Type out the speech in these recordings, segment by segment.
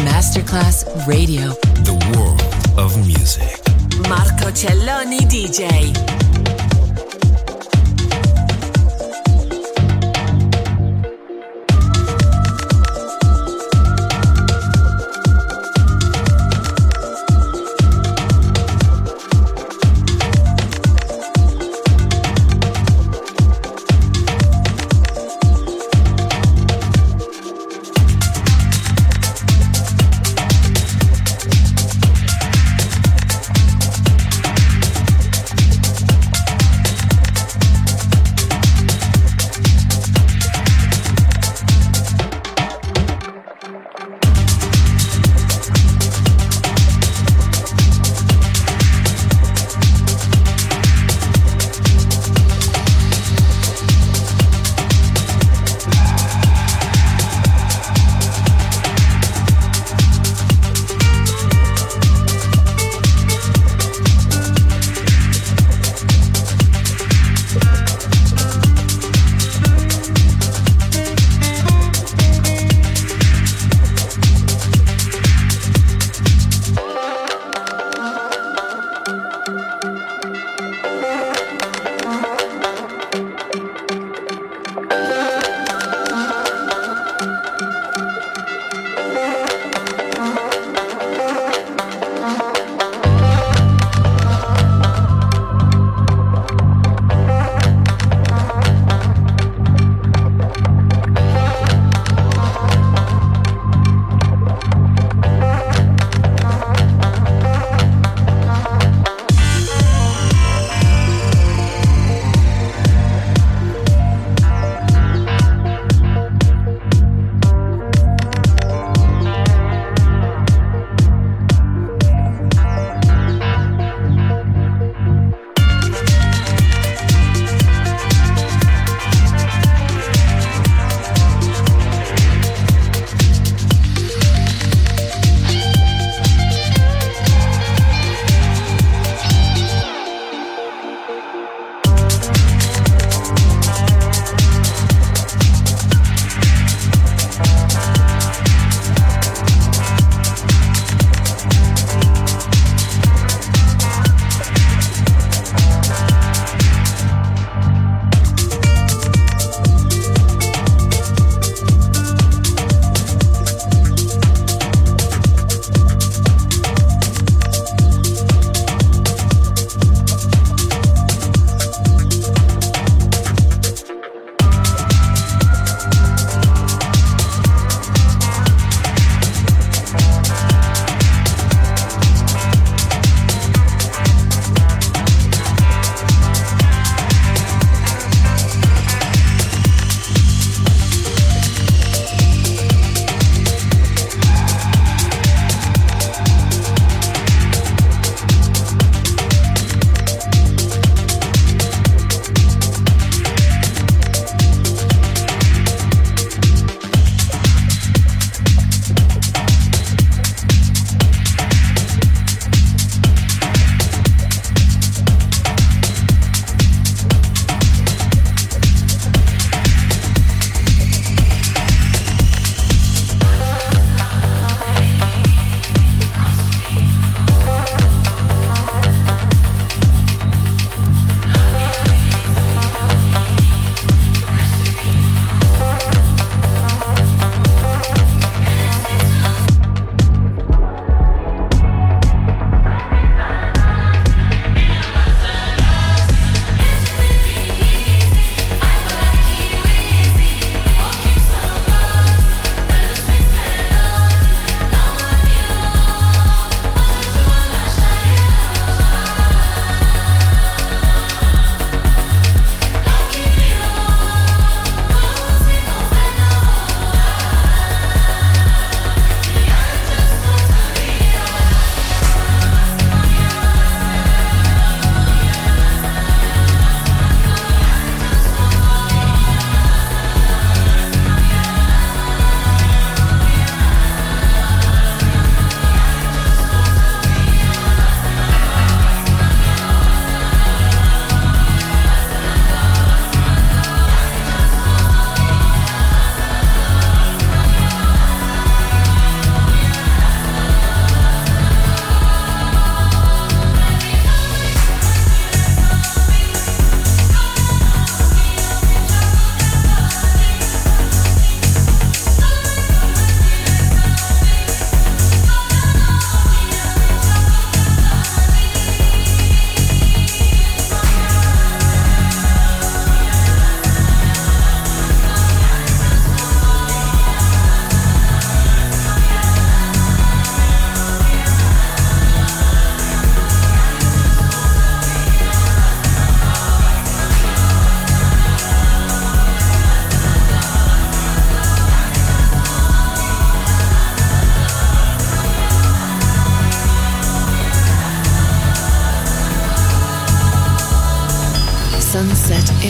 Masterclass Radio. The world of music. Marco Celloni DJ.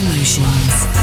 Emotions.